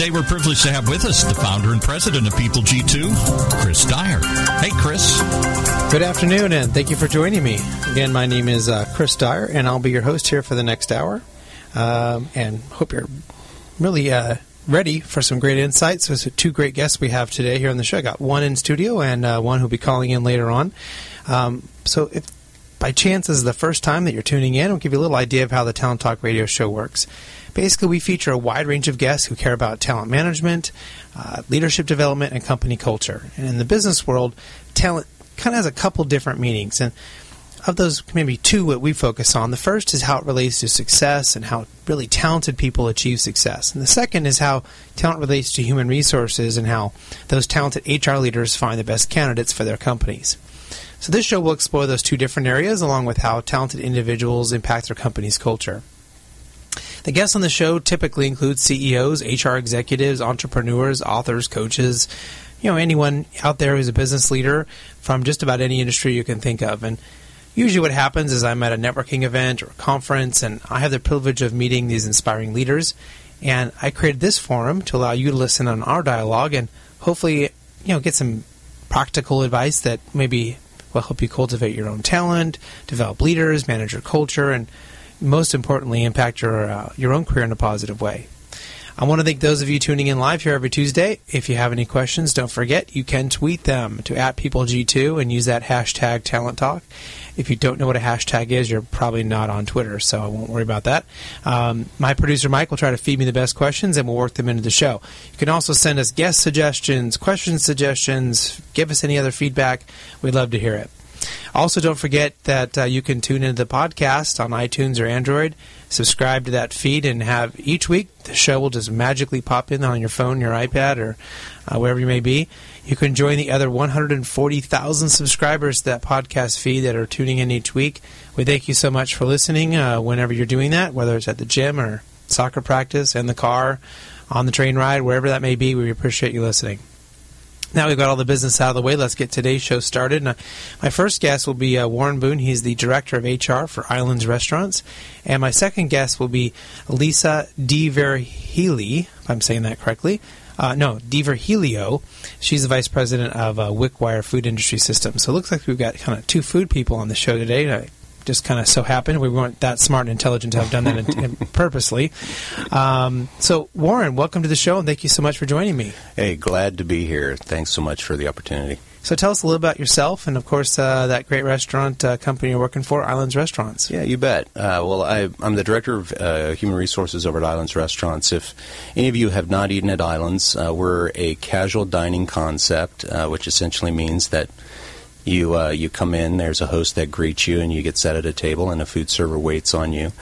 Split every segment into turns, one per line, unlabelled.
Today, we're privileged to have with us the founder and president of People G2, Chris Dyer. Hey, Chris.
Good afternoon, and thank you for joining me. Again, my name is uh, Chris Dyer, and I'll be your host here for the next hour. Um, and hope you're really uh, ready for some great insights. There's two great guests we have today here on the show. I got one in studio and uh, one who'll be calling in later on. Um, so if by chance this is the first time that you're tuning in, I'll give you a little idea of how the Talent Talk radio show works. Basically, we feature a wide range of guests who care about talent management, uh, leadership development, and company culture. And in the business world, talent kind of has a couple different meanings. And of those, maybe two that we focus on. The first is how it relates to success and how really talented people achieve success. And the second is how talent relates to human resources and how those talented HR leaders find the best candidates for their companies. So this show will explore those two different areas along with how talented individuals impact their company's culture. The guests on the show typically include CEOs, HR executives, entrepreneurs, authors, coaches, you know, anyone out there who's a business leader from just about any industry you can think of. And Usually, what happens is I'm at a networking event or a conference, and I have the privilege of meeting these inspiring leaders. And I created this forum to allow you to listen on our dialogue and hopefully, you know, get some practical advice that maybe will help you cultivate your own talent, develop leaders, manage your culture, and most importantly, impact your uh, your own career in a positive way. I want to thank those of you tuning in live here every Tuesday. If you have any questions, don't forget you can tweet them to at peopleg2 and use that hashtag talent talk. If you don't know what a hashtag is, you're probably not on Twitter, so I won't worry about that. Um, my producer Mike will try to feed me the best questions, and we'll work them into the show. You can also send us guest suggestions, question suggestions, give us any other feedback. We'd love to hear it. Also, don't forget that uh, you can tune into the podcast on iTunes or Android. Subscribe to that feed and have each week the show will just magically pop in on your phone, your iPad, or uh, wherever you may be. You can join the other 140,000 subscribers to that podcast feed that are tuning in each week. We thank you so much for listening uh, whenever you're doing that, whether it's at the gym or soccer practice, in the car, on the train ride, wherever that may be. We appreciate you listening. Now we've got all the business out of the way. Let's get today's show started. Now, my first guest will be uh, Warren Boone. He's the director of HR for Islands Restaurants. And my second guest will be Lisa DeVerheely, if I'm saying that correctly. Uh, no, DeVerhelio. She's the vice president of uh, WyckWyre Food Industry Systems. So it looks like we've got kind of two food people on the show today just kind of so happened. We weren't that smart and intelligent to have done that in, in purposely. Um, so, Warren, welcome to the show, and thank you so much for joining me.
Hey, glad to be here. Thanks so much for the opportunity.
So, tell us a little about yourself, and of course, uh, that great restaurant uh, company you're working for, Islands Restaurants.
Yeah, you bet. Uh, well, I, am the director of uh, human resources over at Islands Restaurants. If any of you have not eaten at Islands, uh, we're a casual dining concept, uh, which essentially means that you uh, you come in. There's a host that greets you, and you get set at a table, and a food server waits on you.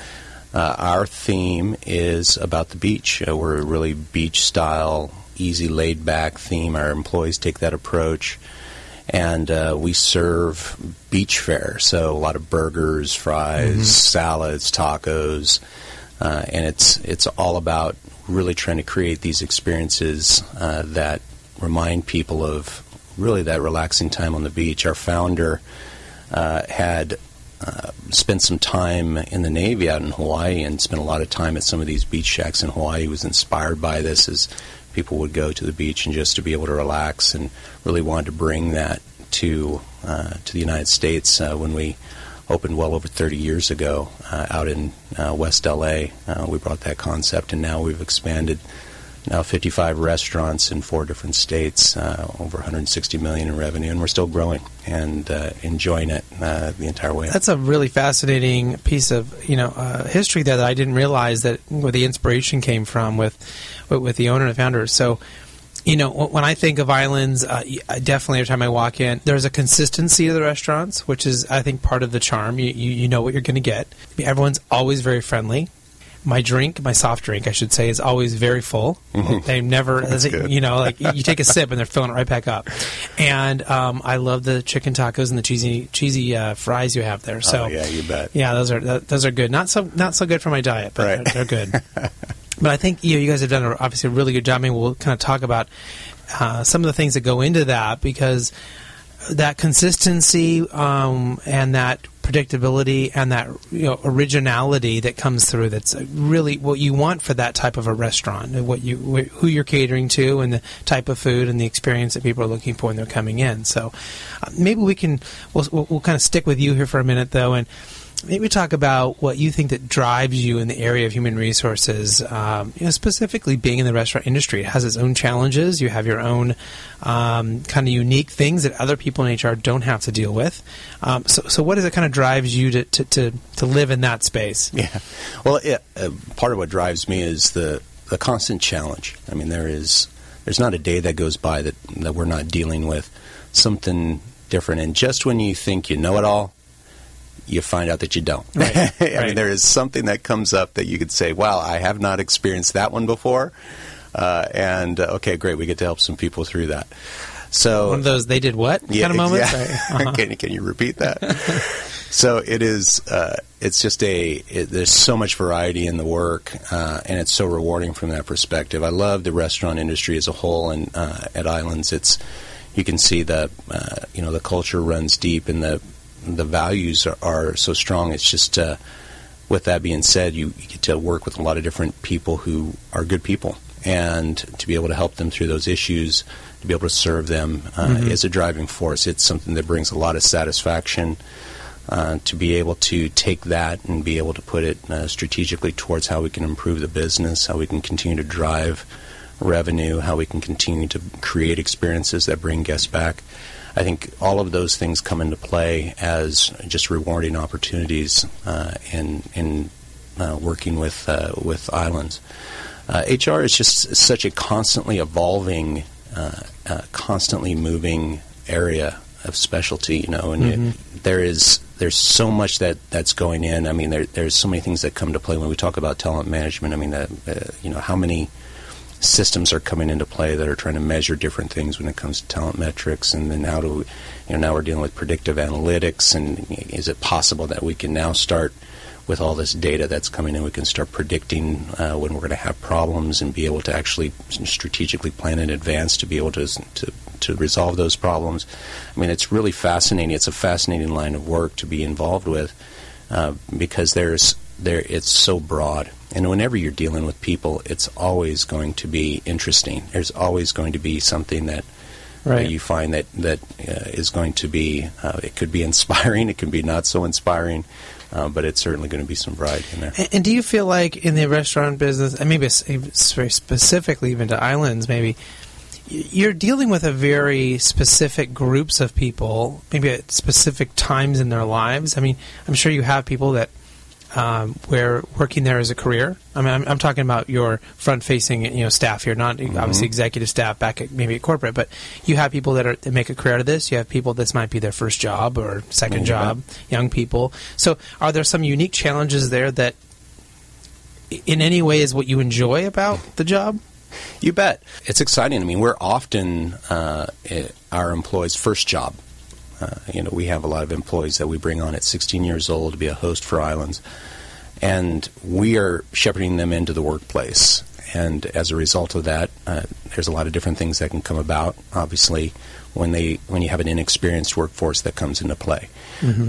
Uh, our theme is about the beach. Uh, we're a really beach style, easy, laid back theme. Our employees take that approach, and uh, we serve beach fare. So a lot of burgers, fries, mm-hmm. salads, tacos, uh, and it's it's all about really trying to create these experiences uh, that remind people of really that relaxing time on the beach. Our founder uh, had uh, spent some time in the Navy out in Hawaii and spent a lot of time at some of these beach shacks in Hawaii. He was inspired by this as people would go to the beach and just to be able to relax and really wanted to bring that to uh, to the United States uh, when we opened well over 30 years ago uh, out in uh, West LA. we brought that concept and now we've expanded now 55 restaurants in four different states, uh, over 160 million in revenue, and we're still growing and uh, enjoying it uh, the entire way.
That's a really fascinating piece of you know uh, history there that I didn't realize that where the inspiration came from with with the owner and the founder. So. You know, when I think of islands, uh, definitely every time I walk in, there's a consistency of the restaurants, which is, I think, part of the charm. You, you, you know what you're going to get. Everyone's always very friendly my drink, my soft drink, I should say, is always very full.
Mhm.
They never, you know, like you take a sip and they're filling it right back up. And um, I love the chicken tacos and the cheesy cheesy uh, fries you have there. So
oh, yeah, you bet.
yeah, those are th- those are good. Not so not so good for my diet, but
Right.
they're, they're good. but I think you know, you guys have done a, obviously a really good job. I mean, we'll kind of talk about uh, some of the things that go into that because that consistency um, and that predictability and that you know originality that comes through that's really what you want for that type of a restaurant what you who you're catering to and the type of food and the experience that people are looking for when they're coming in. So uh, maybe we can we'll, we'll, we'll kind of stick with you here for a minute though and maybe talk about what you think that drives you in the area of human resources, um, you know, specifically being in the restaurant industry. It has its own challenges. You have your own um, kind of unique things that other people in HR don't have to deal with. Um, so, so what is it kind of drives you to, to, to, to live in that space?
Yeah. Well, it, uh, part of what drives me is the, the constant challenge. I mean, there is there's not a day that goes by that, that we're not dealing with something different. And just when you think you know it all, you find out that you don't.
Right,
I
right.
mean, there is something that comes up that you could say, "Wow, I have not experienced that one before." Uh, and uh, okay, great, we get to help some people through that. So
One of those they did what kind of moments?
yeah.
Uh-huh.
can, can you repeat that? so it is. Uh, it's just a. It, there's so much variety in the work, uh, and it's so rewarding from that perspective. I love the restaurant industry as a whole, and uh, at Islands, it's you can see the uh, you know the culture runs deep, and the the values are, are so strong. It's just. Uh, with that being said, you, you get to work with a lot of different people who are good people, and to be able to help them through those issues, to be able to serve them uh,
Mhm.
is a driving force. It's something that brings a lot of satisfaction. Uh, to be able to take that and be able to put it uh, strategically towards how we can improve the business, how we can continue to drive revenue, how we can continue to create experiences that bring guests back. I think all of those things come into play as just rewarding opportunities uh, in in uh, working with uh, with islands. Uh, HR is just such a constantly evolving, uh, uh, constantly moving area of specialty. You know, and
Mhm.
it, there is there's so much that that's going in. I mean, there, there's so many things that come to play when we talk about talent management. I mean, uh, uh, you know, how many systems are coming into play that are trying to measure different things when it comes to talent metrics, and then how do you know, now we're dealing with predictive analytics, and is it possible that we can now start with all this data that's coming in, we can start predicting uh, when we're going to have problems and be able to actually strategically plan in advance to be able to, to to resolve those problems. I mean, it's really fascinating. It's a fascinating line of work to be involved with uh, because there's there it's so broad. And whenever you're dealing with people, it's always going to be interesting. There's always going to be something that uh, you find that that uh, is going to be. Uh, it could be inspiring. It can be not so inspiring. Uh, but it's certainly going to be some variety in there.
And, and do you feel like in the restaurant business, and maybe it's, it's very specifically even to islands, maybe you're dealing with a very specific groups of people, maybe at specific times in their lives. I mean, I'm sure you have people that um, where working there is a career. I mean, I'm, I'm talking about your front-facing, you know, staff here, not obviously executive staff back at maybe at corporate, but you have people that are that make a career out of this. You have people this might be their first job or second
Mhm.
job, young people. So, are there some unique challenges there that, in any way, is what you enjoy about the job?
You bet. It's exciting. I mean, we're often uh, our employees' first job. Uh, you know, we have a lot of employees that we bring on at 16 years old to be a host for Islands, and we are shepherding them into the workplace. And as a result of that, uh, there's a lot of different things that can come about. Obviously, when they when you have an inexperienced workforce that comes into play.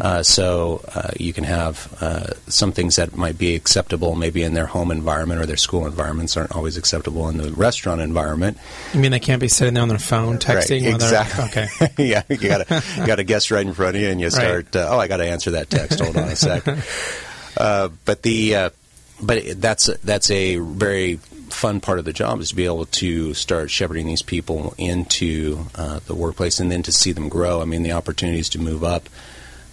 Uh, so uh, you can have uh, some things that might be acceptable maybe in their home environment or their school environments aren't always acceptable in the restaurant environment.
You mean they can't be sitting there on their phone texting?
Right, exactly.
Okay.
yeah, you got a you got a guest right in front of you, and you start. Uh, oh, I got to answer that text. Hold on a sec. Uh, but the uh, but that's that's a very fun part of the job is to be able to start shepherding these people into uh, the workplace and then to see them grow. I mean, the opportunities to move up.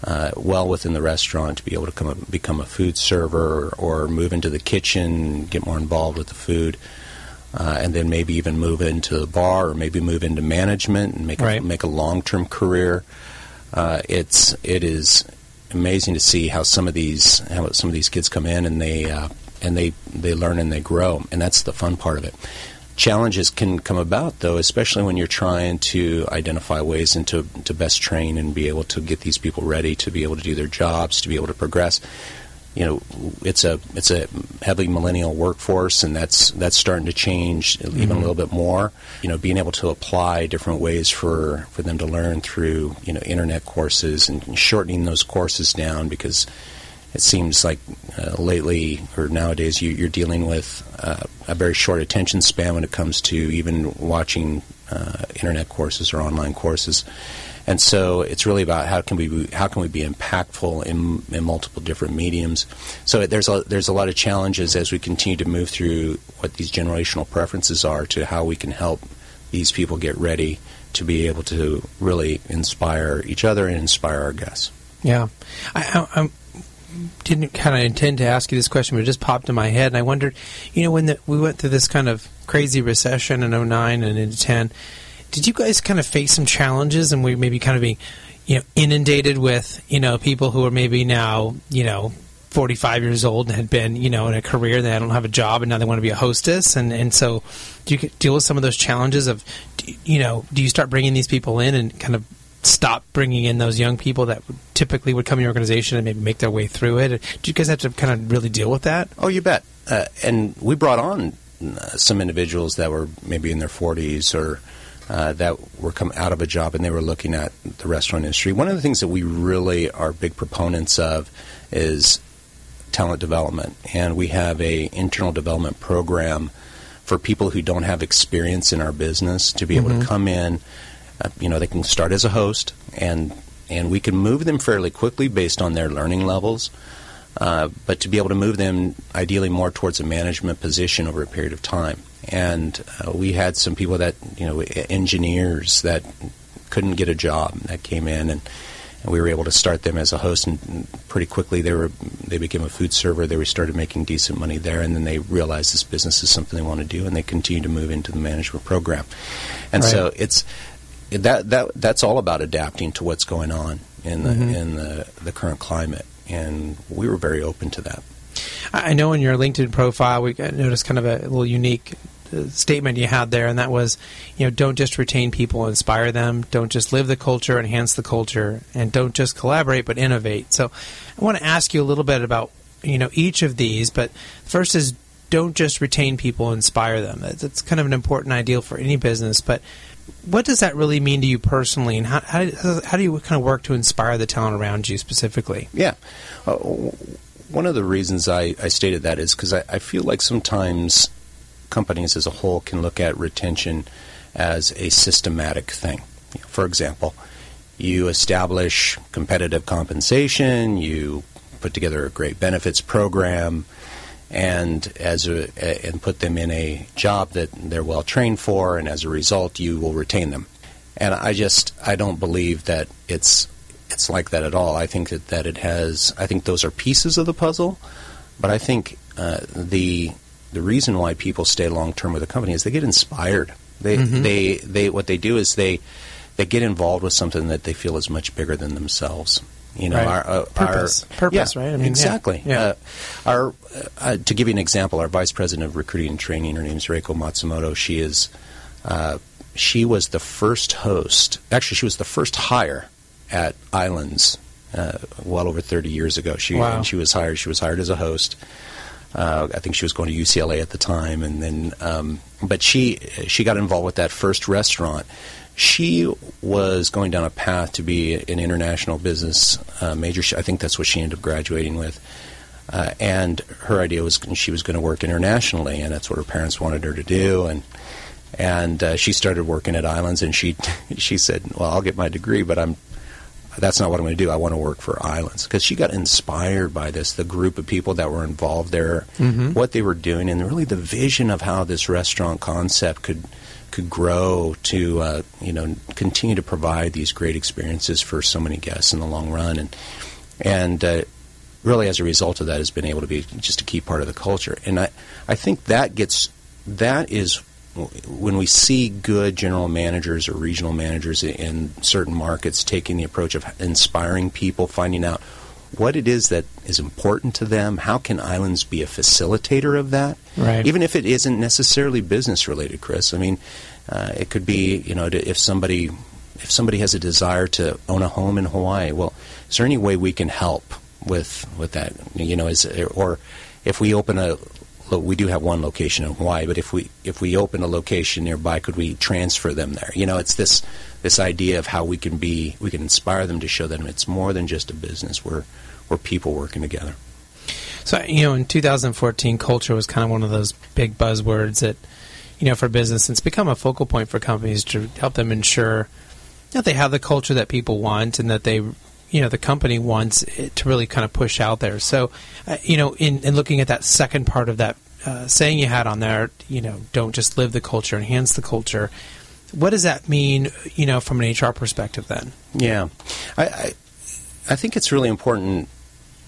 Uh, well within the restaurant to be able to come up, become a food server or, or move into the kitchen, get more involved with the food, uh, and then maybe even move into the bar or maybe move into management and make
Right.
a, make a long term career. Uh, it's it is amazing to see how some of these how some of these kids come in and they uh, and they they learn and they grow, and that's the fun part of it. Challenges can come about though, especially when you're trying to identify ways and to, to best train and be able to get these people ready to be able to do their jobs, to be able to progress you know, it's a it's a heavily millennial workforce, and that's that's starting to change even mm-hmm. a little bit more. You know, being able to apply different ways for for them to learn through you know internet courses and shortening those courses down because it seems like uh, lately or nowadays you, are dealing with uh, a very short attention span when it comes to even watching uh, internet courses or online courses. And so it's really about how can we how can we be impactful in, in multiple different mediums. So there's a there's a lot of challenges as we continue to move through what these generational preferences are to how we can help these people get ready to be able to really inspire each other and inspire our guests.
Yeah, I, I didn't kind of intend to ask you this question, but it just popped in my head, and I wondered, you know, when the, we went through this kind of crazy recession in 09 and into 10 did you guys kind of face some challenges and we maybe kind of being, you know, inundated with, you know, people who are maybe now, you know, 45 years old and had been, you know, in a career that I don't have a job and now they want to be a hostess. And, and so do you deal with some of those challenges of, you know, do you start bringing these people in and kind of stop bringing in those young people that typically would come in your organization and maybe make their way through it? Do you guys have to kind of really deal with that?
Oh, you bet. Uh, and we brought on uh, some individuals that were maybe in their 40s or uh, that were come out of a job and they were looking at the restaurant industry. One of the things that we really are big proponents of is talent development, and we have a internal development program for people who don't have experience in our business to be mm-hmm. able to mm-hmm. come in. Uh, you know, they can start as a host, and and we can move them fairly quickly based on their learning levels. Uh, but to be able to move them ideally more towards a management position over a period of time and uh, we had some people that you know engineers that couldn't get a job that came in and, and we were able to start them as a host and pretty quickly they were they became a food server they started making decent money there and then they realized this business is something they want to do and they continue to move into the management program and right. so it's that that that's all about adapting to what's going on in the mm-hmm. in the the current climate and we were very open to that
I know in your LinkedIn profile, we noticed kind of a little unique statement you had there, and that was, you know, don't just retain people, inspire them. Don't just live the culture, enhance the culture, and don't just collaborate, but innovate. So, I want to ask you a little bit about, you know, each of these. But first is don't just retain people, inspire them. That's kind of an important ideal for any business. But what does that really mean to you personally, and how, how, how do you kind of work to inspire the talent around you specifically?
Yeah. Uh, one of the reasons I, I stated that is because I, I feel like sometimes companies as a whole can look at retention as a systematic thing. For example, you establish competitive compensation, you put together a great benefits program, and as a, and put them in a job that they're well trained for, and as a result, you will retain them. And I just I don't believe that it's it's like that at all. I think that, that it has. I think those are pieces of the puzzle, but I think uh, the the reason why people stay long term with a company is they get inspired. They mm-hmm. they they what they do is they they get involved with something that they feel is much bigger than themselves. You know,
right.
our,
uh, purpose,
our,
purpose,
yeah,
right?
I mean, exactly. Yeah. Uh, our uh, to give you an example, our vice president of recruiting and training, her name is Reiko Matsumoto. She is uh, she was the first host. Actually, she was the first hire at Islands uh, well over 30 years ago. She wow. she was hired. She was hired as a host. Uh, I think she was going to UCLA at the time, and then um, but she she got involved with that first restaurant. She was going down a path to be an international business uh, major. I think that's what she ended up graduating with. Uh, and her idea was she was going to work internationally, and that's what her parents wanted her to do. And and uh, she started working at Islands, and she she said, "Well, I'll get my degree, but I'm that's not what I'm going to do. I want to work for Islands because she got inspired by this, the group of people that were involved there, mm-hmm. what they were doing, and really the vision of how this restaurant concept could could grow to uh, you know continue to provide these great experiences for so many guests in the long run, and and uh, really as a result of that has been able to be just a key part of the culture. And I I think that gets that is when we see good general managers or regional managers in certain markets taking the approach of inspiring people, finding out what it is that is important to them. How can Islands be a facilitator of that?
Right.
Even if it isn't necessarily business related, Chris. I mean, uh, it could be you know if somebody if somebody has a desire to own a home in Hawaii. Well, is there any way we can help with with that? You know, is or if we open a we do have one location in Hawaii, but if we if we open a location nearby, could we transfer them there? You know, it's this this idea of how we can be we can inspire them to show them it's more than just a business. We're we're people working together.
So you know, in 2014, culture was kind of one of those big buzzwords that you know for business. It's become a focal point for companies to help them ensure that they have the culture that people want and that they you know the company wants to really kind of push out there. So, uh, you know, in, in looking at that second part of that uh, saying you had on there, you know, don't just live the culture, enhance the culture. What does that mean, you know, from an HR perspective? Then,
yeah, I I, I think it's really important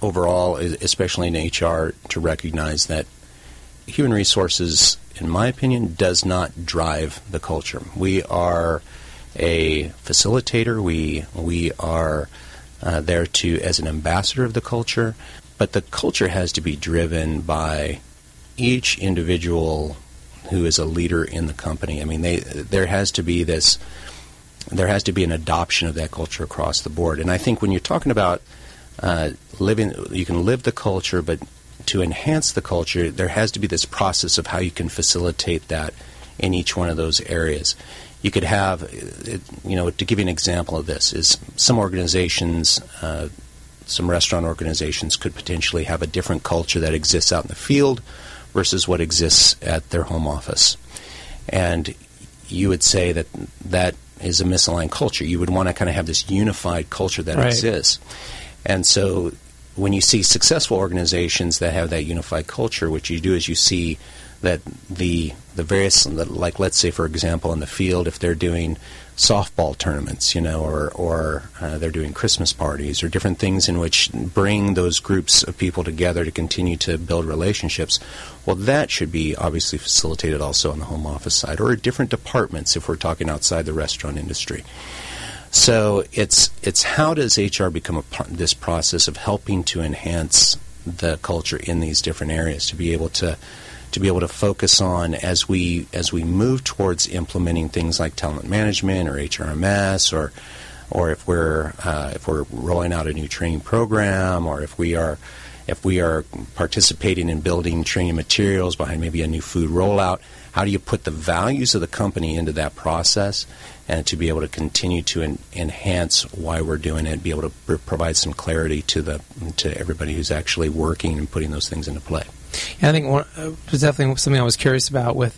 overall, especially in HR, to recognize that human resources, in my opinion, does not drive the culture. We are a facilitator. We we are uh, there to as an ambassador of the culture, but the culture has to be driven by each individual who is a leader in the company. I mean, they there has to be this there has to be an adoption of that culture across the board. And I think when you're talking about uh, living, you can live the culture, but to enhance the culture, there has to be this process of how you can facilitate that in each one of those areas you could have, you know, to give you an example of this, is some organizations, uh, some restaurant organizations could potentially have a different culture that exists out in the field versus what exists at their home office. And you would say that that is a misaligned culture. You would want to kind of have this unified culture that
right.
exists. And so when you see successful organizations that have that unified culture, what you do is you see that the the various like let's say for example in the field if they're doing softball tournaments you know or or uh, they're doing Christmas parties or different things in which bring those groups of people together to continue to build relationships. Well that should be obviously facilitated also on the home office side or different departments if we're talking outside the restaurant industry. So it's it's how does HR become a part this process of helping to enhance the culture in these different areas to be able to to be able to focus on as we as we move towards implementing things like talent management or HRMS or or if we're uh, if we're rolling out a new training program or if we are if we are participating in building training materials behind maybe a new food rollout, how do you put the values of the company into that process and to be able to continue to en- enhance why we're doing it, be able to pr- provide some clarity to the to everybody who's actually working and putting those things into play.
I think one, uh, was definitely something I was curious about with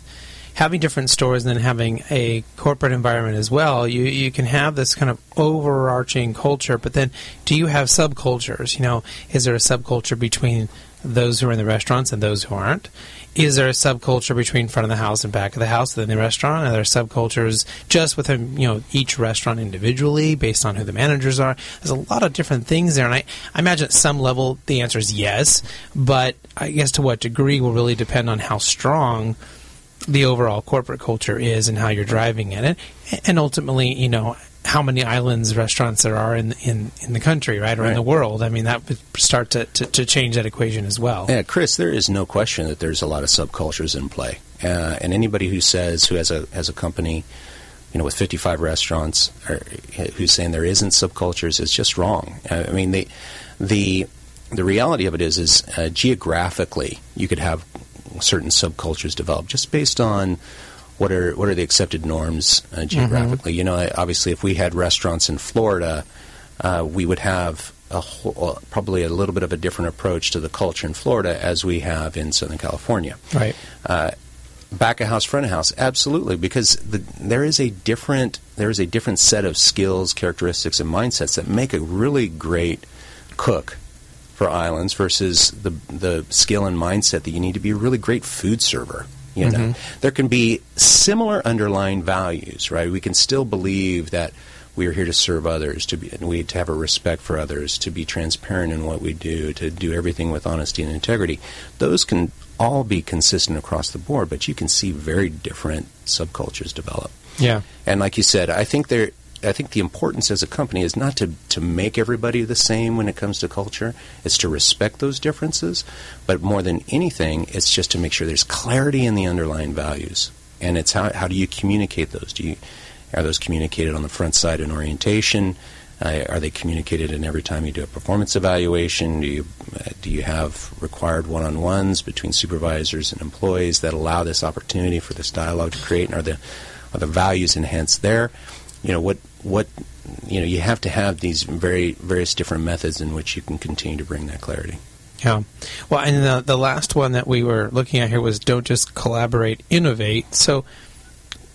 having different stores and then having a corporate environment as well. You you can have this kind of overarching culture, but then do you have subcultures? You know, is there a subculture between those who are in the restaurants and those who aren't? Is there a subculture between front of the house and back of the house within the restaurant? Are there subcultures just within you know each restaurant individually based on who the managers are? There's a lot of different things there, and I, I imagine at some level the answer is yes, but I guess to what degree will really depend on how strong the overall corporate culture is and how you're driving in it, and ultimately, you know, how many islands restaurants there are in in, in the country, right, or
right.
in the world. I mean, that would start to, to, to, change that equation as well.
Yeah, Chris, there is no question that there's a lot of subcultures in play, uh, and anybody who says who has a has a company, you know, with 55 restaurants, or, who's saying there isn't subcultures is just wrong. Uh, I mean, the the the reality of it is is uh, geographically you could have certain subcultures develop just based on what are what are the accepted norms uh, geographically? Mm-hmm. You know, obviously, if we had restaurants in Florida, uh, we would have a whole, probably a little bit of a different approach to the culture in Florida as we have in Southern California.
Right.
Uh, back of house, front of house, absolutely, because the, there is a different there is a different set of skills, characteristics, and mindsets that make a really great cook for islands versus the the skill and mindset that you need to be a really great food server. You know, mm-hmm. there can be similar underlying values, right? We can still believe that we are here to serve others, to be, and we to have a respect for others, to be transparent in what we do, to do everything with honesty and integrity. Those can all be consistent across the board, but you can see very different subcultures develop.
Yeah,
and like you said, I think there I think the importance as a company is not to, to make everybody the same when it comes to culture. It's to respect those differences. But more than anything, it's just to make sure there's clarity in the underlying values. And it's how, how do you communicate those? Do you, are those communicated on the front side in orientation? Uh, are they communicated in every time you do a performance evaluation? Do you uh, do you have required one-on-ones between supervisors and employees that allow this opportunity for this dialogue to create? And are the are the values enhanced there? You know what what you know you have to have these very various different methods in which you can continue to bring that clarity.
Yeah. Well, and the, the last one that we were looking at here was don't just collaborate, innovate. So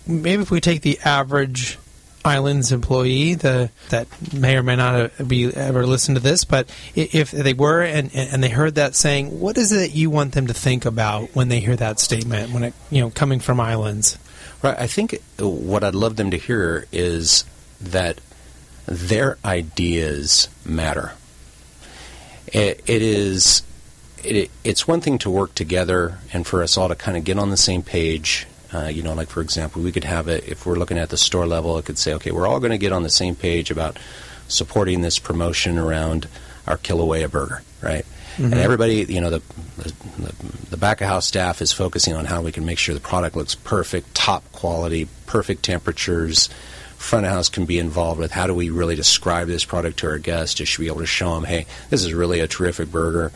maybe if we take the average Islands employee the, that may or may not be ever listen to this, but if they were and, and they heard that saying, what is it that you want them to think about when they hear that statement when it you know coming from Islands?
Right. I think what I'd love them to hear is that their ideas matter. it, it is it, it's one thing to work together and for us all to kind of get on the same page uh, you know, like for example, we could have it if we're looking at the store level. It could say, okay, we're all going to get on the same page about supporting this promotion around our Kilauea burger, right? Mm-hmm. And everybody, you know, the, the, the back of house staff is focusing on how we can make sure the product looks perfect, top quality, perfect temperatures. Front of house can be involved with how do we really describe this product to our guests? Just should be able to show them, hey, this is really a terrific burger.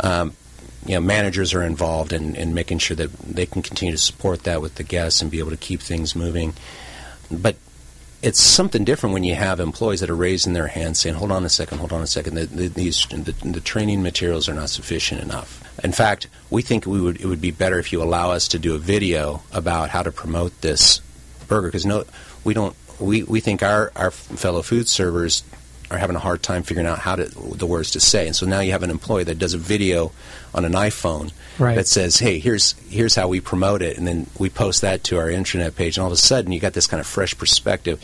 Um, you know, managers are involved in, in making sure that they can continue to support that with the guests and be able to keep things moving. But it's something different when you have employees that are raising their hands saying, hold on a second, hold on a second, the, the, these, the, the training materials are not sufficient enough. In fact, we think we would, it would be better if you allow us to do a video about how to promote this burger because no, we don't. We, we think our, our fellow food servers are having a hard time figuring out how to the words to say. And so now you have an employee that does a video on an iPhone right. that says, "Hey, here's here's how we promote it," and then we post that to our internet page, and all of a sudden you got this kind of fresh perspective,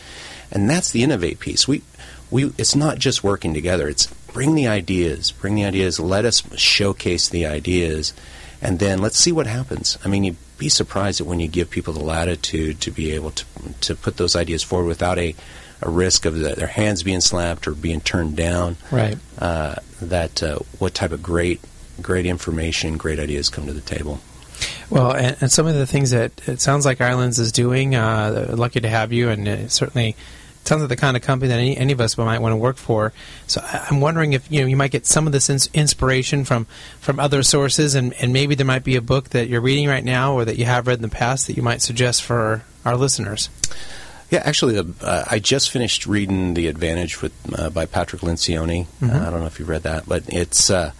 and that's the innovate piece. We we it's not just working together; it's bring the ideas, bring the ideas, let us showcase the ideas, and then let's see what happens. I mean, you'd be surprised at when you give people the latitude to be able to to put those ideas forward without a a risk of the, their hands being slapped or being turned down.
Right.
Uh, that uh, what type of great, great information, great ideas come to the table.
Well, and, and some of the things that it sounds like Islands is doing. Uh, lucky to have you, and it certainly sounds like the kind of company that any, any of us might want to work for. So I'm wondering if you know you might get some of this ins- inspiration from from other sources, and, and maybe there might be a book that you're reading right now or that you have read in the past that you might suggest for our listeners.
Yeah, actually, uh, I just finished reading The Advantage with uh, by Patrick Lencioni. Mm-hmm. Uh, I don't know if you've read that, but it's uh,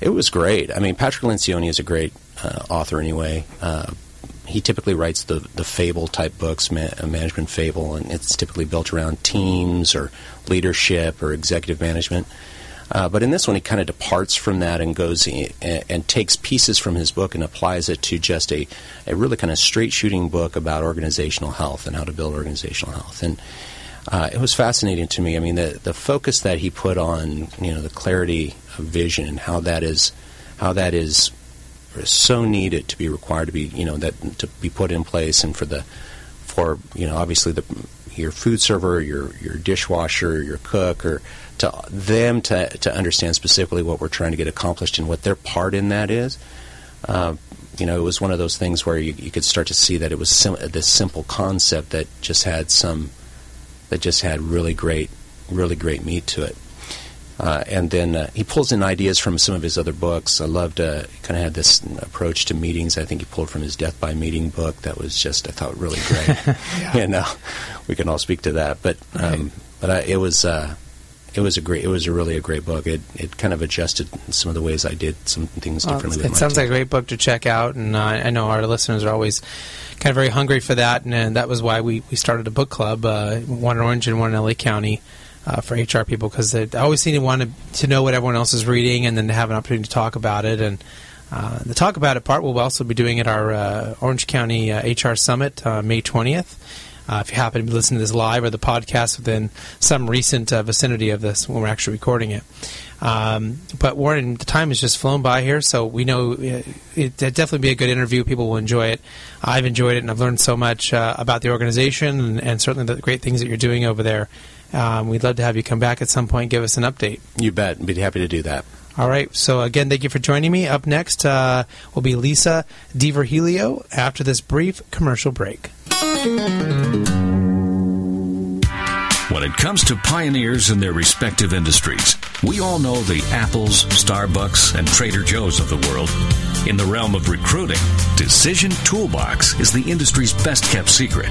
it was great. I mean, Patrick Lencioni is a great uh, author anyway. He typically writes the the fable type books, ma- management fable, and it's typically built around teams or leadership or executive management. Uh, but in this one, he kind of departs from that and goes in, and, and, takes pieces from his book and applies it to just a, a really kind of straight shooting book about organizational health and how to build organizational health. And uh, it was fascinating to me. I mean, the the focus that he put on you know the clarity of vision and how that is how that is so needed to be required to be you know that to be put in place and for the for you know obviously the your food server, your your dishwasher, your cook, or to them to to understand specifically what we're trying to get accomplished and what their part in that is. Uh, you know, it was one of those things where you, you could start to see that it was sim- this simple concept that just had some that just had really great, really great meat to it. Uh, and then uh, he pulls in ideas from some of his other books. I loved, uh, kind of had this approach to meetings. I think he pulled from his Death by Meeting book. That was just, I thought, really great. yeah. And uh, we can all speak to that. But um, right. but I, it was uh, it was a great, it was a really a great book. It it kind of adjusted some of the ways I did some things well, differently.
It sounds team. like a great book to check out, and uh, I know our listeners are always kind of very hungry for that, and, and that was why we, we started a book club, one in Orange and one in LA County uh, for HR people because they always seem to want to, know what everyone else is reading and then to have an opportunity to talk about it. And uh, the talk about it part we'll also be doing at our uh, Orange County HR uh, Summit uh, May 20th. uh, if you happen to be listening to this live or the podcast within some recent vicinity of this when we're actually recording it. Um, but Warren, the time has just flown by here, so we know it, it definitely be a good interview. People will enjoy it. I've enjoyed it, and I've learned so much about the organization and, and, certainly the great things that you're doing over there. Um, we'd love to have you come back at some point point give us an update.
You bet. Be happy to do that.
All right. So again, thank you for joining me. Up next uh, will be Lisa DiVirgilio after this brief commercial break.
When it comes to pioneers in their respective industries, we all know the Apples, Starbucks, and Trader Joe's of the world. In the realm of recruiting, Decision Toolbox is the industry's best kept secret.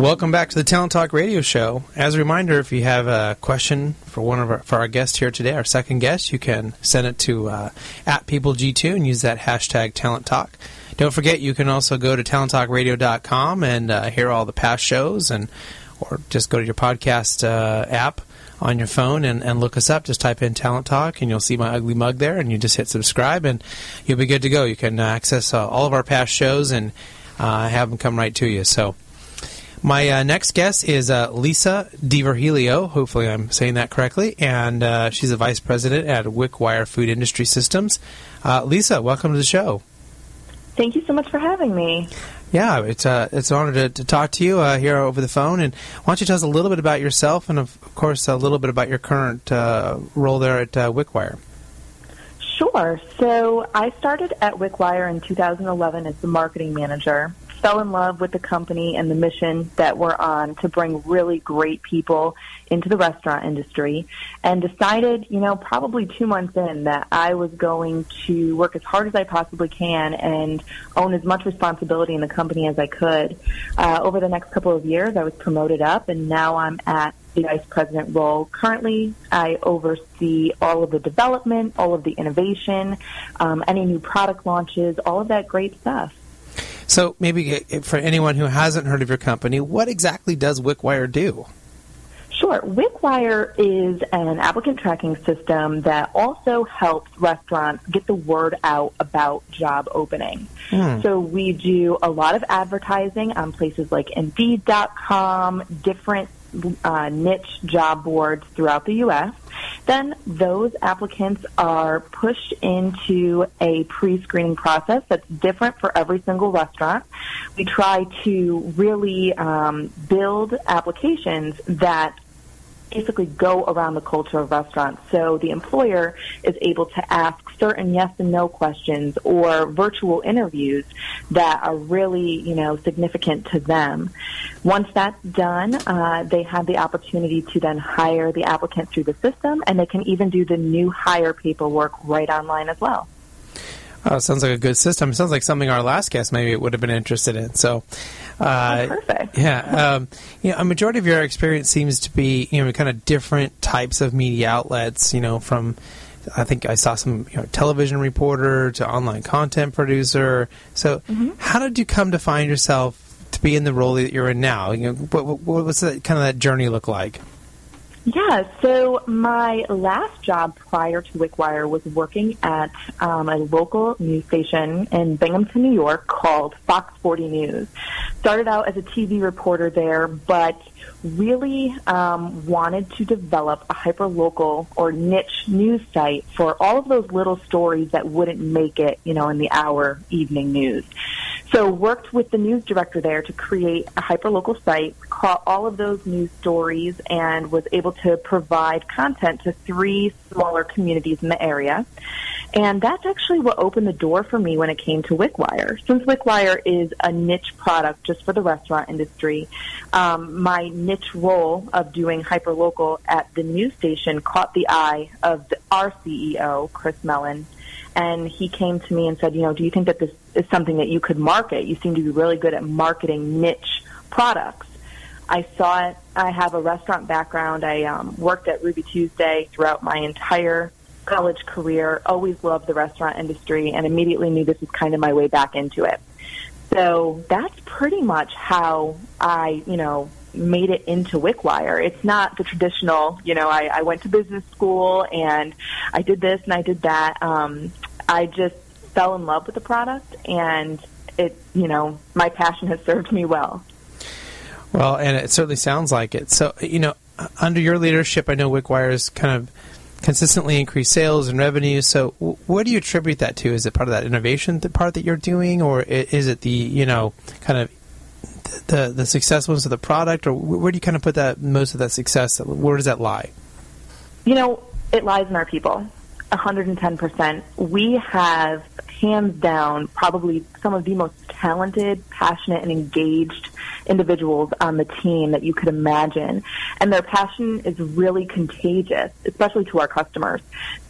Welcome back to the Talent Talk Radio Show. As a reminder, if you have a question for one of our, for our guests here today, our second guest, you can send it to uh, at PeopleG2 and use that hashtag Talent Talk. Don't forget, you can also go to talenttalkradio.com and uh, hear all the past shows, and or just go to your podcast uh, app on your phone and, and look us up. Just type in Talent Talk, and you'll see my ugly mug there, and you just hit subscribe, and you'll be good to go. You can access uh, all of our past shows and uh, have them come right to you. So. My uh, next guest is uh, Lisa DiVirgilio. Hopefully, I'm saying that correctly. And uh, she's a vice president at WyckWyre Food Industry Systems. Uh, Lisa, welcome to the show.
Thank you so much for having me.
Yeah, it's uh, it's an honor to, to talk to you uh, here over the phone. And why don't you tell us a little bit about yourself, and of course, a little bit about your current uh, role there at uh, WyckWyre.
Sure. So I started at WyckWyre in 2011 as the marketing manager fell in love with the company and the mission that we're on to bring really great people into the restaurant industry and decided, you know, probably two months in that I was going to work as hard as I possibly can and own as much responsibility in the company as I could. Uh, over the next couple of years, I was promoted up and now I'm at the vice president role. Currently, I oversee all of the development, all of the innovation, um, any new product launches, all of that great stuff.
So, maybe uh, for anyone who hasn't heard of your company, what exactly does WyckWyre do?
Sure. WyckWyre is an applicant tracking system that also helps restaurants get the word out about job opening. Mm. So we do a lot of advertising on places like Indeed.com, different uh, niche job boards throughout the U.S. Then those applicants are pushed into a pre-screening process that's different for every single restaurant. We try to really um, build applications that basically go around the culture of restaurants. So the employer is able to ask certain yes and no questions or virtual interviews that are really, you know, significant to them. Once that's done, uh, they have the opportunity to then hire the applicant through the system, and they can even do the new hire paperwork right online as well.
Oh, sounds like a good system. Sounds like something our last guest maybe would have been interested in. So,
uh, oh, perfect.
Yeah, um, you know, a majority of your experience seems to be you know kind of different types of media outlets. You know, from I think I saw some you know, television reporter to online content producer. So, mm-hmm. how did you come to find yourself to be in the role that you're in now? You know, what, what was that kind of that journey look like?
Yeah, so my last job prior to WyckWyre was working at um, a local news station in Binghamton, New York called Fox 40 News. Started out as a TV reporter there, but really um, wanted to develop a hyper-local or niche news site for all of those little stories that wouldn't make it, you know, in the hour evening news. So worked with the news director there to create a hyperlocal site, caught all of those news stories, and was able to provide content to three smaller communities in the area. And that's actually what opened the door for me when it came to WyckWyre. Since WyckWyre is a niche product just for the restaurant industry, um, my niche role of doing hyperlocal at the news station caught the eye of the, our CEO, Chris Mellon, and he came to me and said, you know, do you think that this is something that you could market? You seem to be really good at marketing niche products. I saw it. I have a restaurant background. I um, worked at Ruby Tuesday throughout my entire college career. Always loved the restaurant industry, and immediately knew this was kind of my way back into it. So that's pretty much how I, you know, made it into WyckWyre. It's not the traditional, you know, I, I went to business school and I did this and I did that. Um, I just fell in love with the product and it, you know, my passion has served me well.
Well, and it certainly sounds like it. So, you know, under your leadership, I know WyckWyre has kind of consistently increased sales and revenue. So, what do you attribute that to? Is it part of that innovation part that you're doing, or is it the you know kind of the the successfulness of the product, or where do you kind of put that most of that success? Where does that lie?
You know, it lies in our people. 110%. We have hands down probably some of the most talented, passionate, and engaged individuals on the team that you could imagine. And their passion is really contagious, especially to our customers.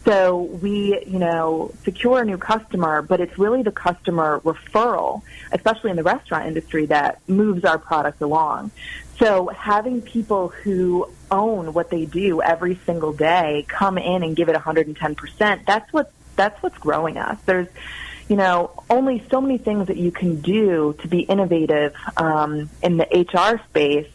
So we, you know, secure a new customer, but it's really the customer referral, especially in the restaurant industry, that moves our product along. So having people who own what they do every single day come in and give it 110%, that's what that's what's growing us. There's you know, only so many things that you can do to be innovative um, in the HR space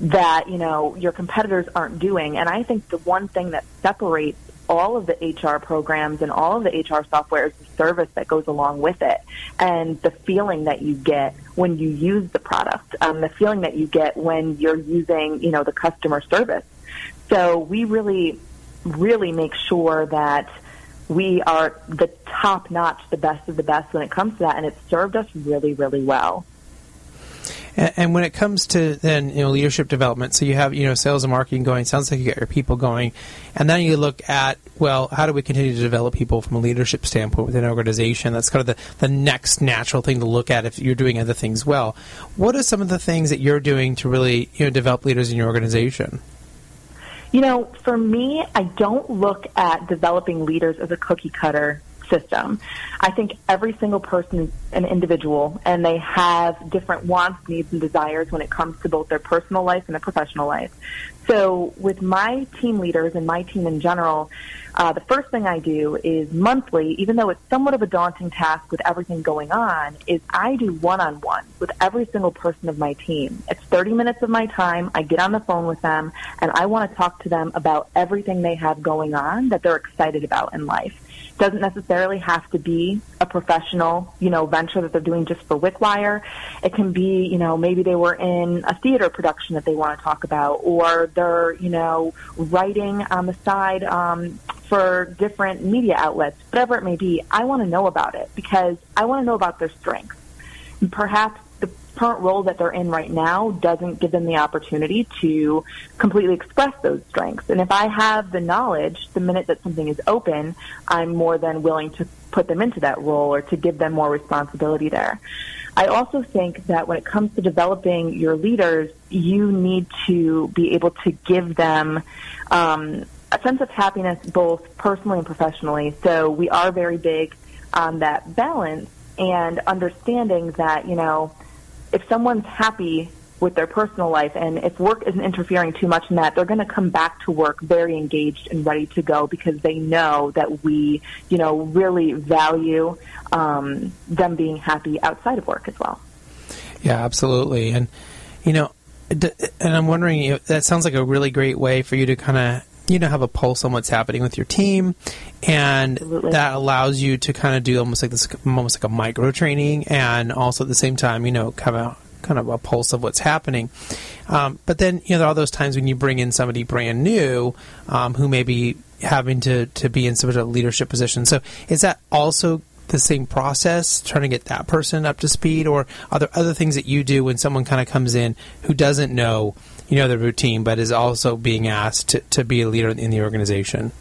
that, you know, your competitors aren't doing. And I think the one thing that separates all of the HR programs and all of the HR software is the service that goes along with it and the feeling that you get when you use the product, um, the feeling that you get when you're using, you know, the customer service. So we really, really make sure that we are the top notch, the best of the best when it comes to that, and it's served us really, really well.
And, and, when it comes to then you know leadership development, so you have you know sales and marketing going. Sounds like you got your people going, and then you look at well, how do we continue to develop people from a leadership standpoint within an organization? That's kind of the the next natural thing to look at if you're doing other things well. What are some of the things that you're doing to really you know develop leaders in your organization?
You know, for me, I don't look at developing leaders as a cookie cutter system. I think every single person is an individual and they have different wants, needs, and desires when it comes to both their personal life and their professional life. So with my team leaders and my team in general, uh, the first thing I do is monthly, even though it's somewhat of a daunting task with everything going on, is I do one-on-one with every single person of my team. It's 30 minutes of my time. I get on the phone with them and I want to talk to them about everything they have going on that they're excited about in life doesn't necessarily have to be a professional, you know, venture that they're doing just for WyckWyre. It can be, you know, maybe they were in a theater production that they want to talk about, or they're, you know, writing on the side um, for different media outlets, whatever it may be. I want to know about it because I want to know about their strengths. Perhaps current role that they're in right now doesn't give them the opportunity to completely express those strengths. And if I have the knowledge, the minute that something is open, I'm more than willing to put them into that role or to give them more responsibility there. I also think that when it comes to developing your leaders, you need to be able to give them um, a sense of happiness both personally and professionally. So we are very big on that balance and understanding that, you know, if someone's happy with their personal life and if work isn't interfering too much in that, they're going to come back to work very engaged and ready to go because they know that we, you know, really value um, them being happy outside of work as well.
Yeah, absolutely. And, you know, and I'm wondering, that sounds like a really great way for you to kind of you know have a pulse on what's happening with your team and Absolutely. that allows you to kind of do almost like this almost like a micro training and also at the same time you know kind of kind of a pulse of what's happening um, but then you know there are those times when you bring in somebody brand new um, who may be having to to be in some sort of leadership position so is that also the same process trying to get that person up to speed or are there other things that you do when someone kind of comes in who doesn't know you know the routine, but is also being asked to, to be a leader in the organization?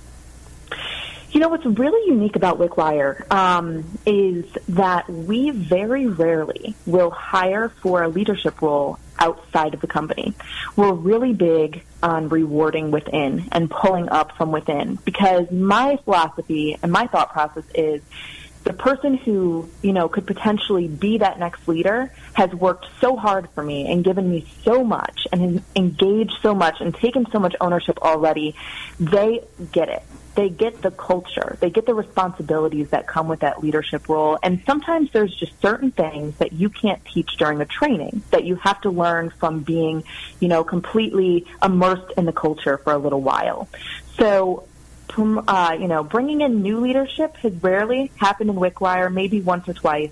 You know what's really unique about WyckWyre um, is that we very rarely will hire for a leadership role outside of the company. We're really big on rewarding within and pulling up from within because my philosophy and my thought process is the person who, you know, could potentially be that next leader has worked so hard for me and given me so much and has engaged so much and taken so much ownership already. They get it. They get the culture. They get the responsibilities that come with that leadership role. And sometimes there's just certain things that you can't teach during a training that you have to learn from being, you know, completely immersed in the culture for a little while. So uh, you know, bringing in new leadership has rarely happened in WyckWyre, maybe once or twice.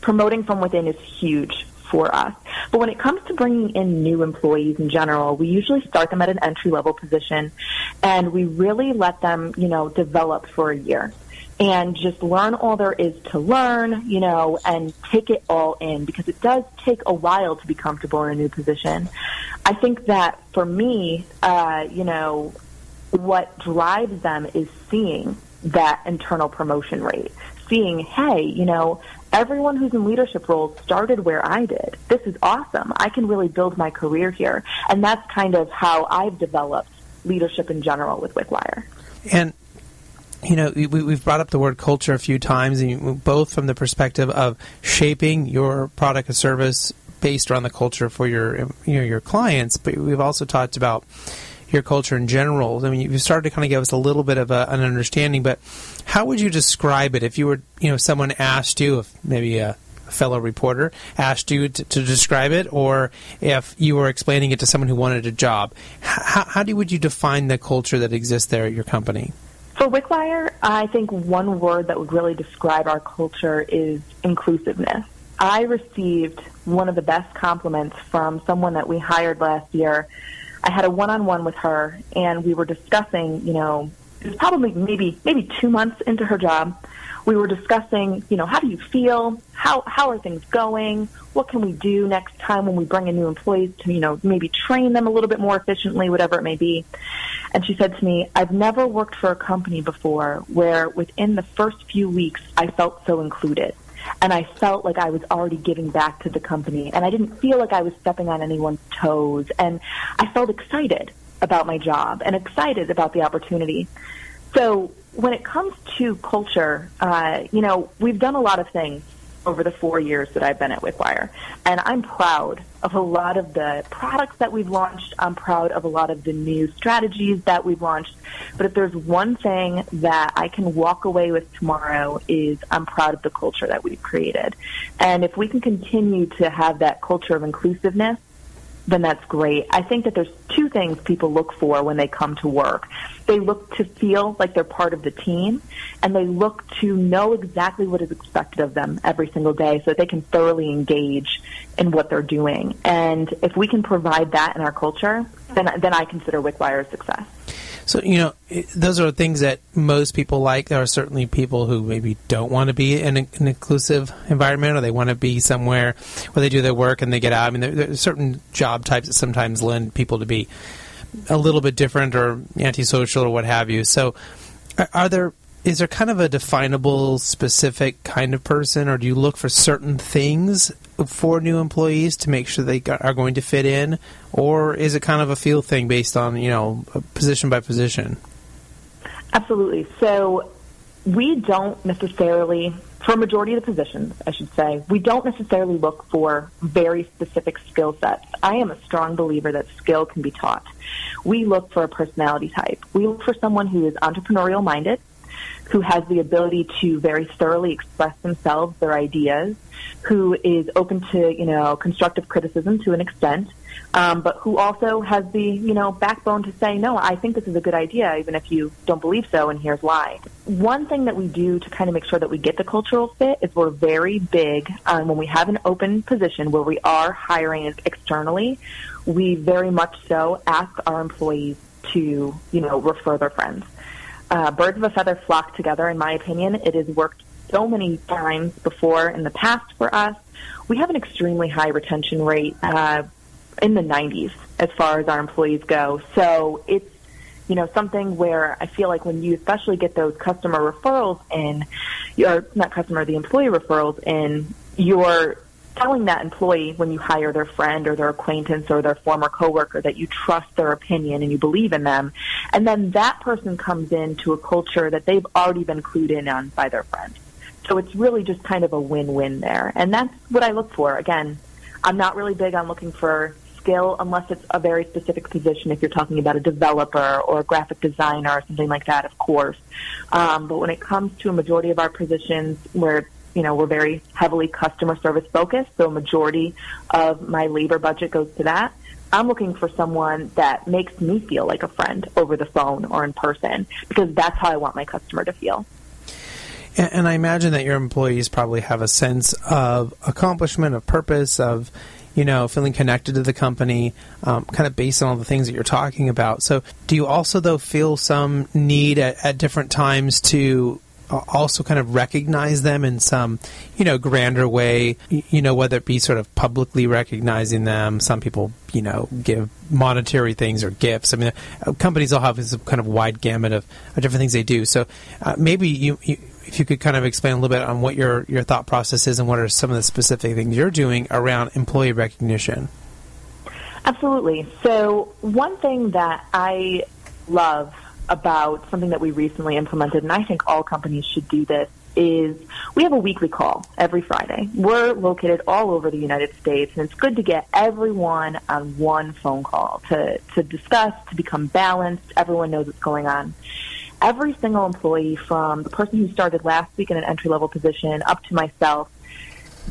Promoting from within is huge for us. But when it comes to bringing in new employees in general, we usually start them at an entry level position and we really let them, you know, develop for a year and just learn all there is to learn, you know, and take it all in because it does take a while to be comfortable in a new position. I think that for me, uh, you know, what drives them is seeing that internal promotion rate. Seeing, hey, you know, everyone who's in leadership roles started where I did. This is awesome. I can really build my career here. And that's kind of how I've developed leadership in general with WyckWyre.
And you know, we, have brought up the word culture a few times, and you, both from the perspective of shaping your product or service based around the culture for your you know your clients, but we've also talked about your culture in general. I mean, you've started to kind of give us a little bit of a, an understanding, but how would you describe it if you were, you know, someone asked you, if maybe a fellow reporter asked you to, to, describe it, or if you were explaining it to someone who wanted a job. How, how do, would you define the culture that exists there at your company?
For WyckWyre, I think one word that would really describe our culture is inclusiveness. I received one of the best compliments from someone that we hired last year I had a one-on-one with her, and we were discussing, you know, it was probably maybe maybe two months into her job. We were discussing, you know, how do you feel? How how are things going? What can we do next time when we bring in new employees to, you know, maybe train them a little bit more efficiently, whatever it may be. And she said to me, I've never worked for a company before where within the first few weeks I felt so included and I felt like I was already giving back to the company, and I didn't feel like I was stepping on anyone's toes, and I felt excited about my job and excited about the opportunity. So when it comes to culture, uh, you know, we've done a lot of things over the four years that I've been at WyckWyre. And I'm proud of a lot of the products that we've launched. I'm proud of a lot of the new strategies that we've launched. But if there's one thing that I can walk away with tomorrow is I'm proud of the culture that we've created. And if we can continue to have that culture of inclusiveness, then that's great. I think that there's two things people look for when they come to work. They look to feel like they're part of the team, and they look to know exactly what is expected of them every single day so that they can thoroughly engage in what they're doing. And if we can provide that in our culture, then, then I consider WyckWyre a success.
So you know, those are things that most people like. There are certainly people who maybe don't want to be in an inclusive environment, or they want to be somewhere where they do their work and they get out. I mean, there, there are certain job types that sometimes lend people to be a little bit different or antisocial or what have you. So, are, are there is there kind of a definable specific kind of person or do you look for certain things for new employees to make sure they are going to fit in? Or is it kind of a feel thing based on you know uh, position by position?
Absolutely. So we don't necessarily for a majority of the positions i should say we don't necessarily look for very specific skill sets. I am a strong believer that skill can be taught. We look for a personality type. We look for someone who is entrepreneurial minded who has the ability to very thoroughly express themselves, their ideas, who is open to, you know, constructive criticism to an extent, um, but who also has the, you know, backbone to say, no, I think this is a good idea, even if you don't believe so, and here's why. One thing that we do to kind of make sure that we get the cultural fit is we're very big um, when we have an open position where we are hiring externally, we very much so ask our employees to, you know, refer their friends. Uh, birds of a feather flock together, in my opinion. It has worked so many times before in the past for us. We have an extremely high retention rate uh, in the 90s as far as our employees go. So it's you know something where I feel like when you especially get those customer referrals in, or not customer, the employee referrals in, you're telling that employee when you hire their friend or their acquaintance or their former coworker that you trust their opinion and you believe in them. And then that person comes into a culture that they've already been clued in on by their friend. So it's really just kind of a win-win there. And that's what I look for. Again, I'm not really big on looking for skill unless it's a very specific position. If you're talking about a developer or a graphic designer or something like that, of course. Um, but when it comes to a majority of our positions where you know, we're very heavily customer service focused, so a majority of my labor budget goes to that. I'm looking for someone that makes me feel like a friend over the phone or in person because that's how I want my customer to feel.
And, and I imagine that your employees probably have a sense of accomplishment, of purpose, of you know, feeling connected to the company, um, kind of based on all the things that you're talking about. So, do you also, though, feel some need at, at different times to also kind of recognize them in some, you know, grander way, you know, whether it be sort of publicly recognizing them. Some people, you know, give monetary things or gifts. I mean, uh, companies all have this kind of wide gamut of, of different things they do. So uh, maybe you, you, if you could kind of explain a little bit on what your, your thought process is and what are some of the specific things you're doing around employee recognition.
Absolutely. So one thing that I love about something that we recently implemented, and I think all companies should do this, is we have a weekly call every Friday. We're located all over the United States, and it's good to get everyone on one phone call to, to discuss, to become balanced. Everyone knows what's going on. Every single employee, from the person who started last week in an entry level position up to myself,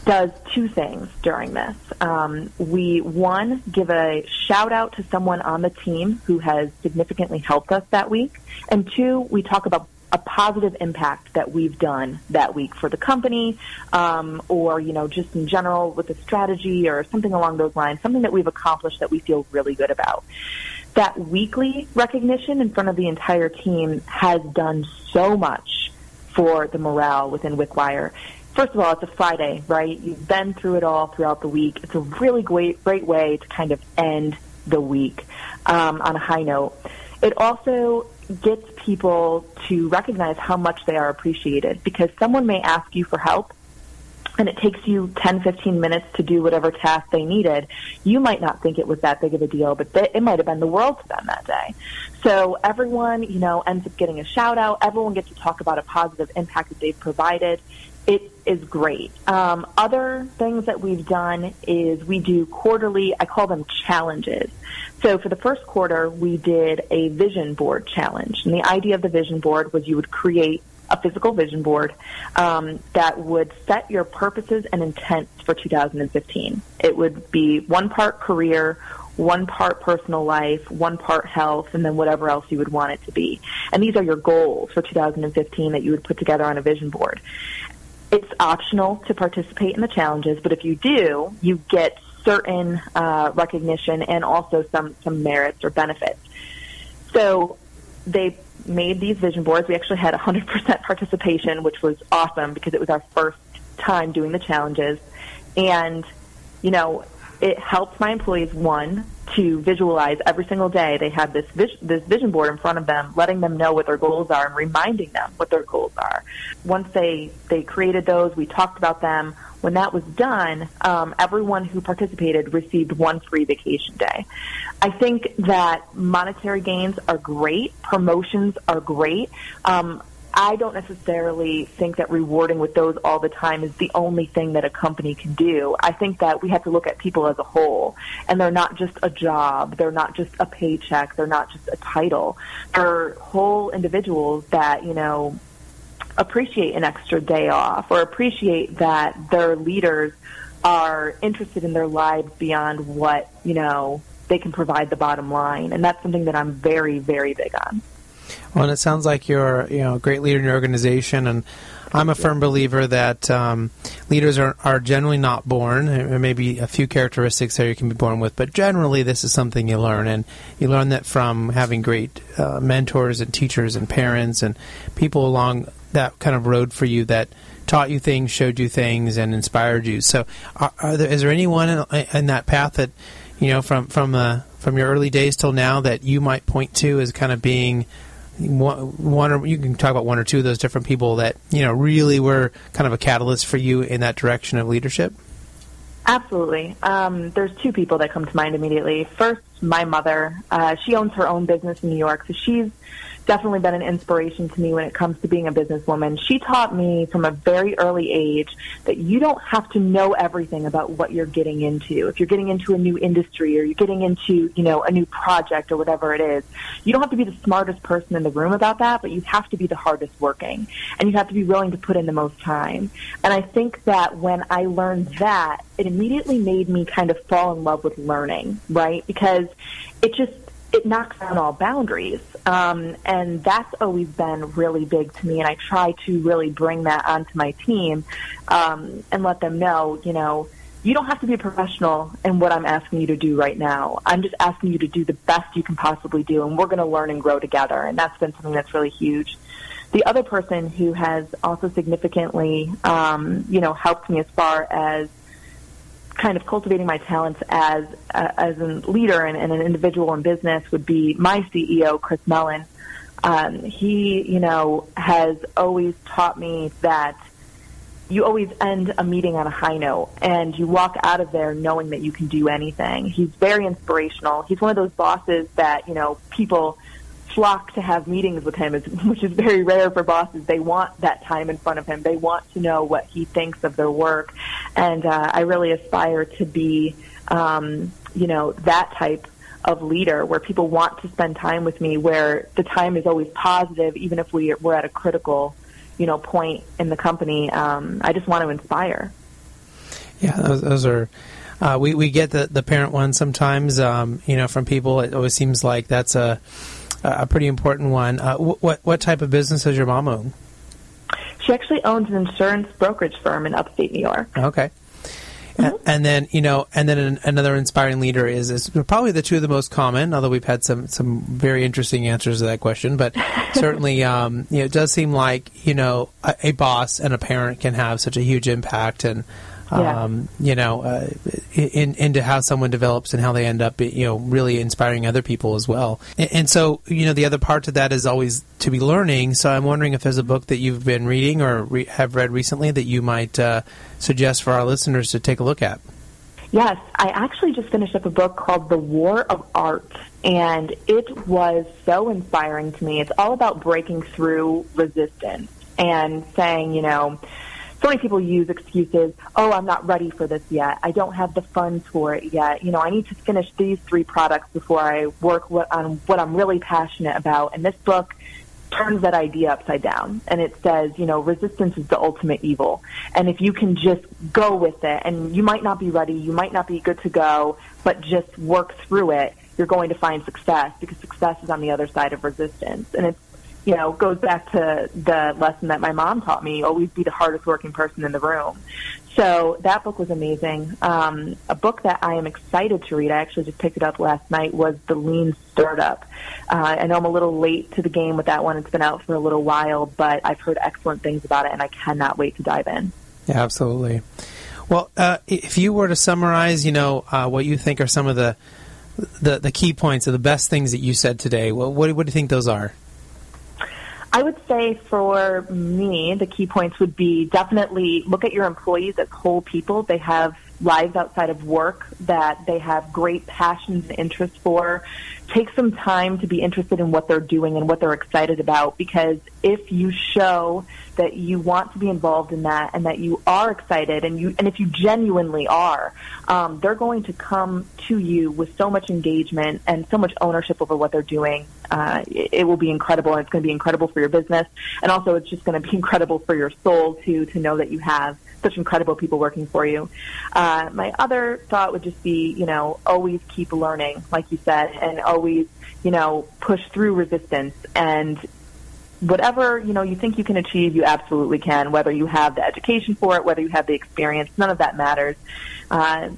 does two things during this. Um, we, one, give a shout out to someone on the team who has significantly helped us that week. And two, we talk about a positive impact that we've done that week for the company, um, or you know, just in general with a strategy or something along those lines, something that we've accomplished that we feel really good about. That weekly recognition in front of the entire team has done so much for the morale within WyckWyre first of all, it's a Friday, right? You've been through it all throughout the week. It's a really great, great way to kind of end the week um, on a high note. It also gets people to recognize how much they are appreciated because someone may ask you for help and it takes you 10, 15 minutes to do whatever task they needed, you might not think it was that big of a deal, but th- it might have been the world to them that day. So everyone, you know, ends up getting a shout out. Everyone gets to talk about a positive impact that they've provided it is great. Um, other things that we've done is we do quarterly, I call them challenges. So for the first quarter, we did a vision board challenge. And the idea of the vision board was you would create a physical vision board um, that would set your purposes and intents for 2015. It would be one part career, one part personal life, one part health, and then whatever else you would want it to be. And these are your goals for 2015 that you would put together on a vision board. It's optional to participate in the challenges, but if you do, you get certain uh, recognition and also some, some merits or benefits. So they made these vision boards. We actually had 100% participation, which was awesome because it was our first time doing the challenges. And, you know, it helped my employees, one, to visualize every single day. They had this vis- this vision board in front of them, letting them know what their goals are and reminding them what their goals are. Once they they created those, we talked about them. When that was done, um, everyone who participated received one free vacation day. I think that monetary gains are great, promotions are great. Um, I don't necessarily think that rewarding with those all the time is the only thing that a company can do. I think that we have to look at people as a whole, and they're not just a job, they're not just a paycheck, they're not just a title. They're whole individuals that, you know, appreciate an extra day off or appreciate that their leaders are interested in their lives beyond what, you know, they can provide the bottom line. And that's something that I'm very, very big on.
Well, and it sounds like you're, you know, a great leader in your organization, and I'm a firm believer that um, leaders are, are generally not born. There may be a few characteristics that you can be born with, but generally this is something you learn, and you learn that from having great uh, mentors and teachers and parents and people along that kind of road for you that taught you things, showed you things, and inspired you. So, are, are there, is there anyone in, in that path that you know from from uh, from your early days till now that you might point to as kind of being one, or you can talk about one or two of those different people that you know really were kind of a catalyst for you in that direction of leadership?
Absolutely. Um, there's two people that come to mind immediately. First, my mother. Uh, she owns her own business in New York, so she's definitely been an inspiration to me when it comes to being a businesswoman. She taught me from a very early age that you don't have to know everything about what you're getting into. If you're getting into a new industry or you're getting into, you know, a new project or whatever it is, you don't have to be the smartest person in the room about that, but you have to be the hardest working and you have to be willing to put in the most time. And I think that when I learned that, it immediately made me kind of fall in love with learning, right? Because it just it knocks down all boundaries. Um, and that's always been really big to me. And I try to really bring that onto my team um, and let them know, you know, you don't have to be a professional in what I'm asking you to do right now. I'm just asking you to do the best you can possibly do, and we're going to learn and grow together. And that's been something that's really huge. The other person who has also significantly, um, you know, helped me as far as kind of cultivating my talents as uh, as a leader and, and, an individual in business would be my CEO, Chris Mellon. Um, he, you know, has always taught me that you always end a meeting on a high note and you walk out of there knowing that you can do anything. He's very inspirational. He's one of those bosses that, you know, people flock to have meetings with him, which is very rare for bosses. They want that time in front of him. They want to know what he thinks of their work, and uh, I really aspire to be, um, you know, that type of leader where people want to spend time with me, where the time is always positive, even if we we're at a critical, you know, point in the company. Um, I just want to inspire.
Yeah, those, those are. Uh, we we get the the parent one sometimes. Um, you know, from people, it always seems like that's a a pretty important one. Uh, what what type of business does your mom own?
She actually owns an insurance brokerage firm in upstate New York.
Okay. Mm-hmm. And then you know, and then another inspiring leader is, is probably the two of the most common. Although we've had some some very interesting answers to that question, but certainly, um, you know, it does seem like you know a, a, boss and a parent can have such a huge impact, and um, you know, uh, in, into how someone develops and how they end up, you know, really inspiring other people as well. And, and, so, you know, the other part to that is always to be learning. So I'm wondering if there's a book that you've been reading or re- have read recently that you might uh, suggest for our listeners to take a look at.
Yes, I actually just finished up a book called The War of Art, and it was so inspiring to me. It's all about breaking through resistance and saying, you know, so many people use excuses. Oh, I'm not ready for this yet. I don't have the funds for it yet. You know, I need to finish these three products before I work on what I'm really passionate about. And this book turns that idea upside down and it says, you know, resistance is the ultimate evil. And if you can just go with it and you might not be ready, you might not be good to go, but just work through it, you're going to find success because success is on the other side of resistance. And it's you know, goes back to the lesson that my mom taught me, always be the hardest working person in the room. So that book was amazing. Um, a book that I am excited to read, I actually just picked it up last night, was The Lean Startup. Uh, I know I'm a little late to the game with that one. It's been out for a little while, but I've heard excellent things about it, and I cannot wait to dive in.
Yeah, absolutely. Well, uh, if you were to summarize, you know, uh, what you think are some of the, the the key points or the best things that you said today, what, what do you think those are?
I would say for me, the key points would be definitely look at your employees as whole people. They have lives outside of work that they have great passions and interests for. Take some time to be interested in what they're doing and what they're excited about because if you show that you want to be involved in that and that you are excited and you and if you genuinely are um, they're going to come to you with so much engagement and so much ownership over what they're doing uh, it, it will be incredible and it's going to be incredible for your business and also it's just going to be incredible for your soul too to know that you have such incredible people working for you. Uh, my other thought would just be, you know, always keep learning, like you said, and always, you know, push through resistance and whatever you know you think you can achieve, you absolutely can. Whether you have the education for it, whether you have the experience, none of that matters. Uh,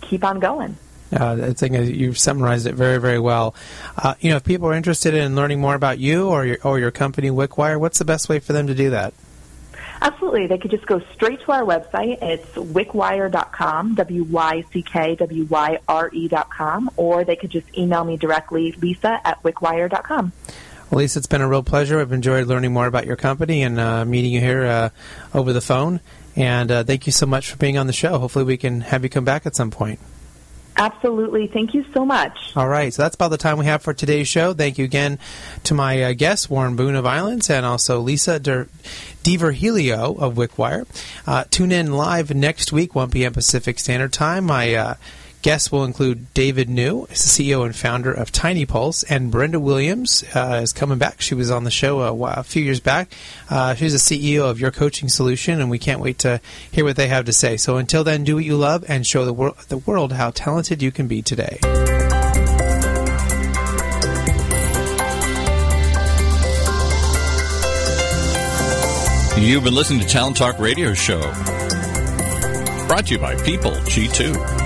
keep on going.
Uh, I think you've summarized it very, very well. Uh, you know, if people are interested in learning more about you or your or your company, WyckWyre, what's the best way for them to do that?
Absolutely. They could just go straight to our website. It's wyckwyre.com, W-Y-C-K-W-Y-R-E.com, or they could just email me directly, lisa at wyckwyre.com.
Well, Lisa, it's been a real pleasure. I've enjoyed learning more about your company and uh, meeting you here uh, over the phone. And uh, thank you so much for being on the show. Hopefully, we can have you come back at some point.
Absolutely. Thank you so much.
All right. So that's about the time we have for today's show. Thank you again to my uh, guests, Warren Boone of Islands, and also Lisa Der- Helio of WyckWyre. Uh, tune in live next week, 1 p.m. Pacific Standard Time. Uh, Guests will include David Niu, the CEO and founder of TINYpulse, and Brenda Williams uh, is coming back. She was on the show a, a few years back. Uh, she's the CEO of Your Coaching Solution, and we can't wait to hear what they have to say. So until then, do what you love and show the, wor- the world how talented you can be today.
You've been listening to Talent Talk Radio Show. Brought to you by PeopleG2.